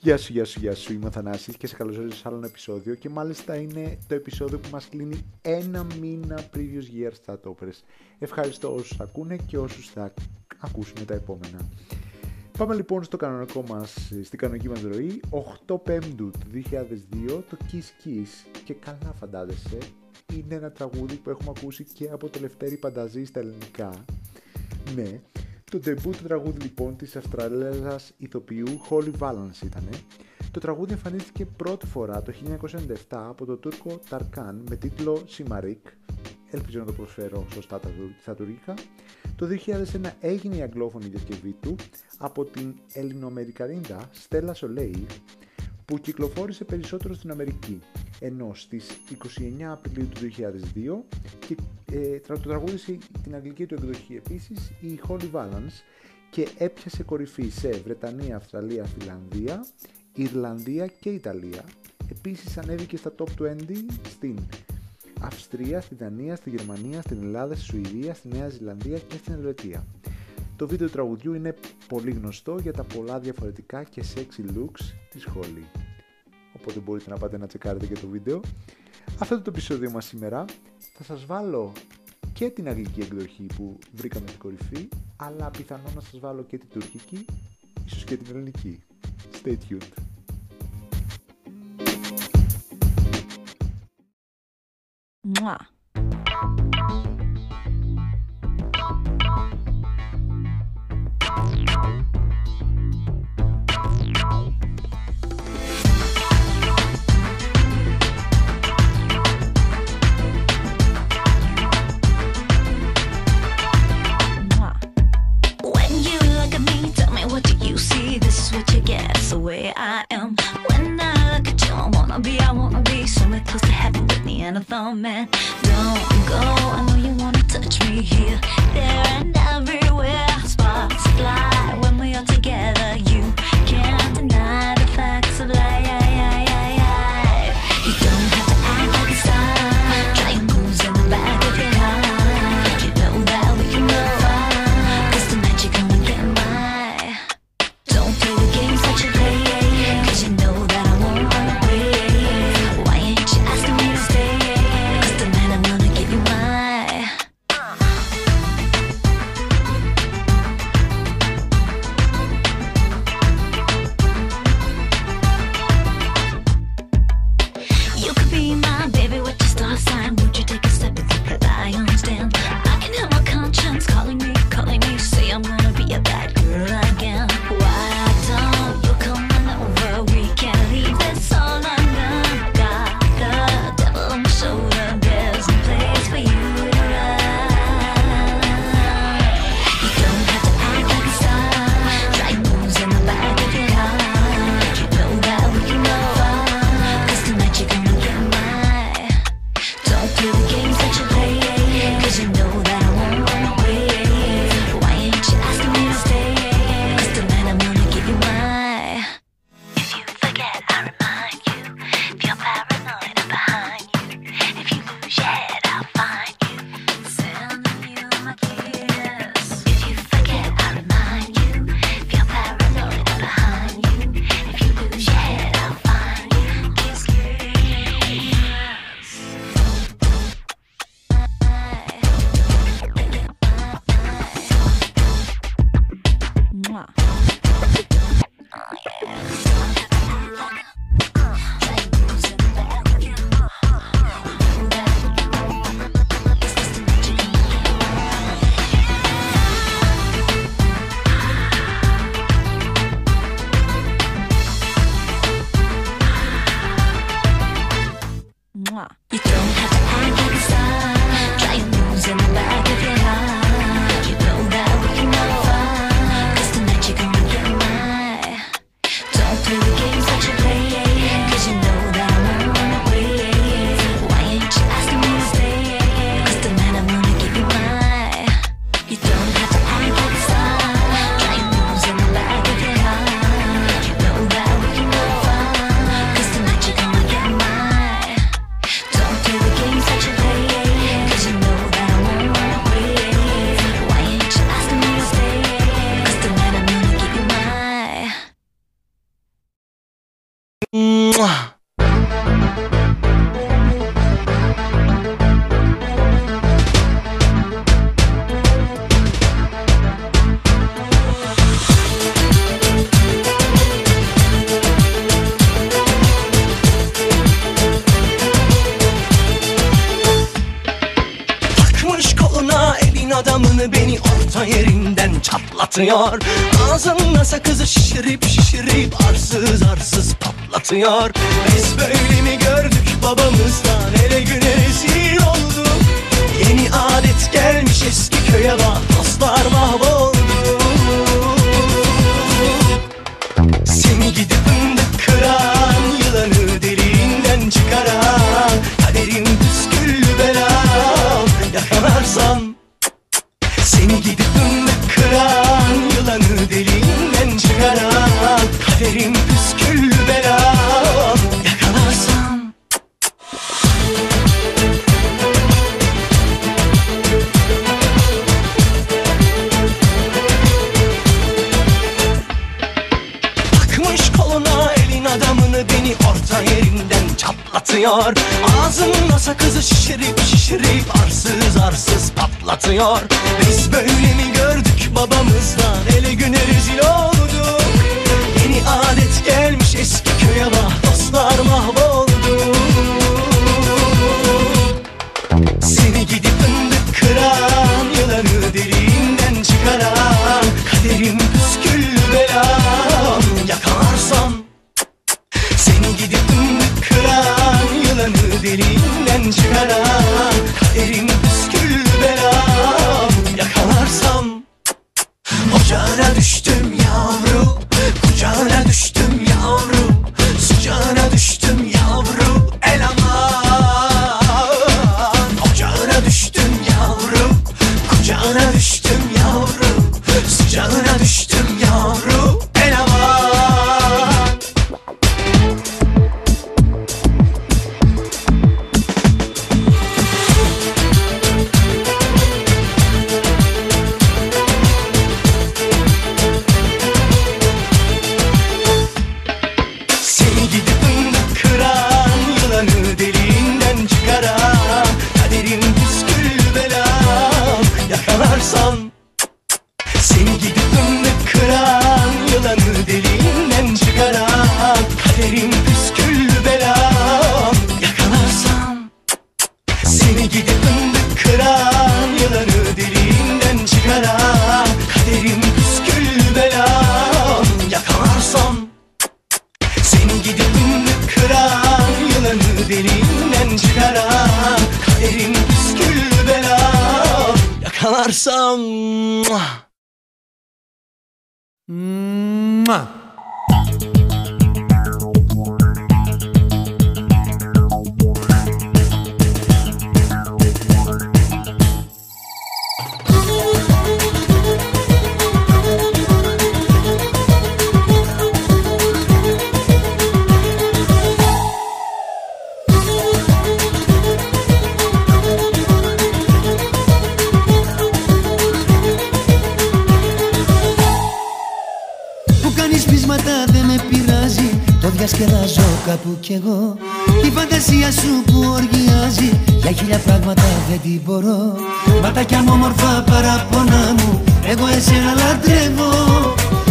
Γεια σου, γεια σου, γεια σου. Είμαι ο Θανάσης και σε καλωσορίζω σε άλλο ένα επεισόδιο και μάλιστα είναι το επεισόδιο που μας κλείνει ένα μήνα previous year στα toppers. Ευχαριστώ όσους ακούνε και όσους θα ακούσουν τα επόμενα. Πάμε λοιπόν στο κανονικό μας, στην κανονική μας ροή, 8 Πέμπτου του 2002, το Kiss Kiss και καλά φαντάζεσαι, είναι ένα τραγούδι που έχουμε ακούσει και από το Λευτέρη Πανταζή στα ελληνικά. Ναι, το debut του τραγούδι λοιπόν της Αυστραλέζας ηθοποιού Holly Valance ήταν. Το τραγούδι εμφανίστηκε πρώτη φορά το 1997 από το Τούρκο Ταρκάν με τίτλο Simarik. Ελπίζω να το προσφέρω σωστά τα τουρκικά. Το 2001 έγινε η αγγλόφωνη διασκευή του από την Ελληνοαμερικανίδα Στέλλα Σολέη που κυκλοφόρησε περισσότερο στην Αμερική ενώ στις 29 Απριλίου του 2002 και, ε, το τραγούδισε την αγγλική του εκδοχή επίσης η Holly Valance και έπιασε κορυφή σε Βρετανία, Αυστραλία, Φιλανδία, Ιρλανδία και Ιταλία. Επίσης ανέβηκε στα top 20 στην Αυστρία, στη Δανία, στη Γερμανία, στην Ελλάδα, στη Σουηδία, στη Νέα Ζηλανδία και στην Ελβετία. Το βίντεο του τραγουδιού είναι πολύ γνωστό για τα πολλά διαφορετικά και sexy looks της Holly οπότε μπορείτε να πάτε να τσεκάρετε και το βίντεο. Αυτό είναι το επεισόδιο μας σήμερα. Θα σας βάλω και την αγγλική εκδοχή που βρήκαμε στην κορυφή, αλλά πιθανόν να σας βάλω και την τουρκική, ίσως και την ελληνική. Stay tuned. Mwah. I wanna be somewhere close to heaven with me and a phone man. Don't go, I know you wanna touch me here, there, and everywhere. Sparks fly. Orta yerinden çatlatıyor. Ağzında sakızı şişirip şişirip arsız arsız patlatıyor. Biz böyle mi gördük babamızdan? Ele güne rezil olduk. Yeni adet şişirip arsız arsız patlatıyor. Biz böyle mi gördük babamızdan? Ele güne rezil olduk. Yeni adet gelmiş eski köye bak dostlar mahvoldu. Seni gidip fındık kıran Yılanı deliğinden çıkaran Kaderim püsküllü belam Yılanı deliğinden çıkaran Kaderim püsküllü belam Yakalarsam Ocağına düştüm yavru Kucağına düştüm yavru kalarsam. Mwah. Mwah. Διασκεδάζω κάπου κι εγώ. Η φαντασία σου που οργιάζει Για χίλια πράγματα δεν την μπορώ. Ματάκια μου όμορφα παραπονά μου Εγώ εσένα λατρεύω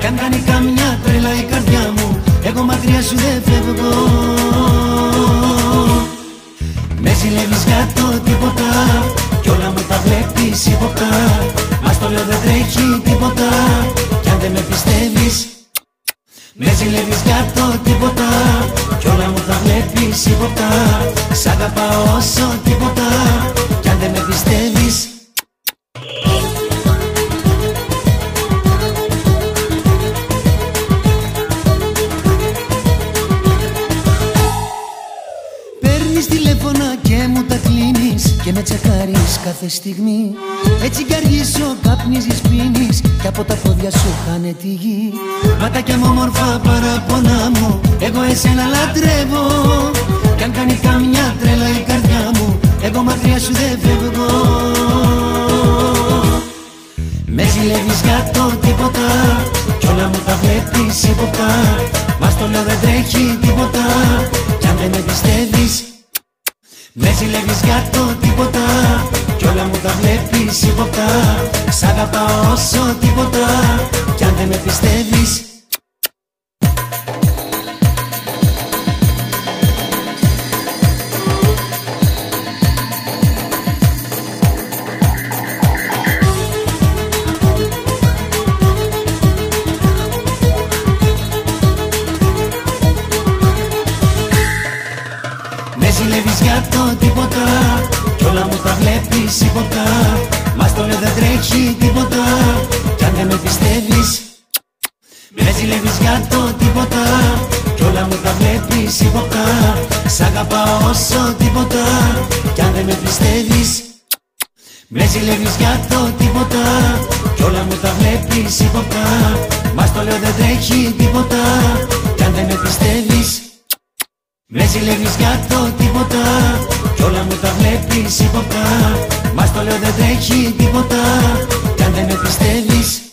Κι αν κάνει καμιά τρέλα η καρδιά μου Εγώ μακριά σου δεν φεύγω. Με ζηλεύεις για το τίποτα Κι όλα μου τα βλέπεις ύποπτα. Μας το λέω δεν τρέχει τίποτα Κι αν δεν με πιστεύεις. Με ζηλεύεις για το τίποτα Κι όλα μου τα βλέπεις ύποπτα Σ' αγαπάω όσο τίποτα. Κι αν δεν με πιστεύεις τηλέφωνα και μου τα κλείνεις Και με τσεκάρεις κάθε στιγμή. Έτσι κι αργήσω καπνίζεις πίνεις Κι από τα πόδια σου χάνε τη γη. Ματάκια μου όμορφα παραπονά μου Εγώ εσένα λατρεύω. Κι αν κάνει καμιά τρέλα η καρδιά μου Εγώ μακριά σου δεν φεύγω. Με ζηλεύεις για το τίποτα Κι όλα μου τα βλέπεις ύποπτα Μας το λέω δεν τρέχει τίποτα Κι αν δεν με πιστεύεις Με ζηλεύεις για το τίποτα Κι όλα μου τα βλέπεις ύποπτα Σ' αγαπάω όσο τίποτα Κι αν δεν με πιστεύεις το λέω δεν τρέχει τίποτα. Κι αν δεν με πιστεύεις Με ζηλεύεις για το τίποτα. Κι όλα μου τα βλέπεις υποπτά Σ' αγαπάω όσο τίποτα. Κι αν δεν με πιστεύεις με ζηλεύεις για το τίποτα. Κι όλα μου τα βλέπεις υποπτά Μας το λέω δεν τρέχει τίποτα. Κι αν δεν με πιστεύεις με ζηλεύεις για το τίποτα. Κι όλα μου τα βλέπεις υποπτά μας το λέω δεν τρέχει τίποτα. Κι αν δεν με πιστεύεις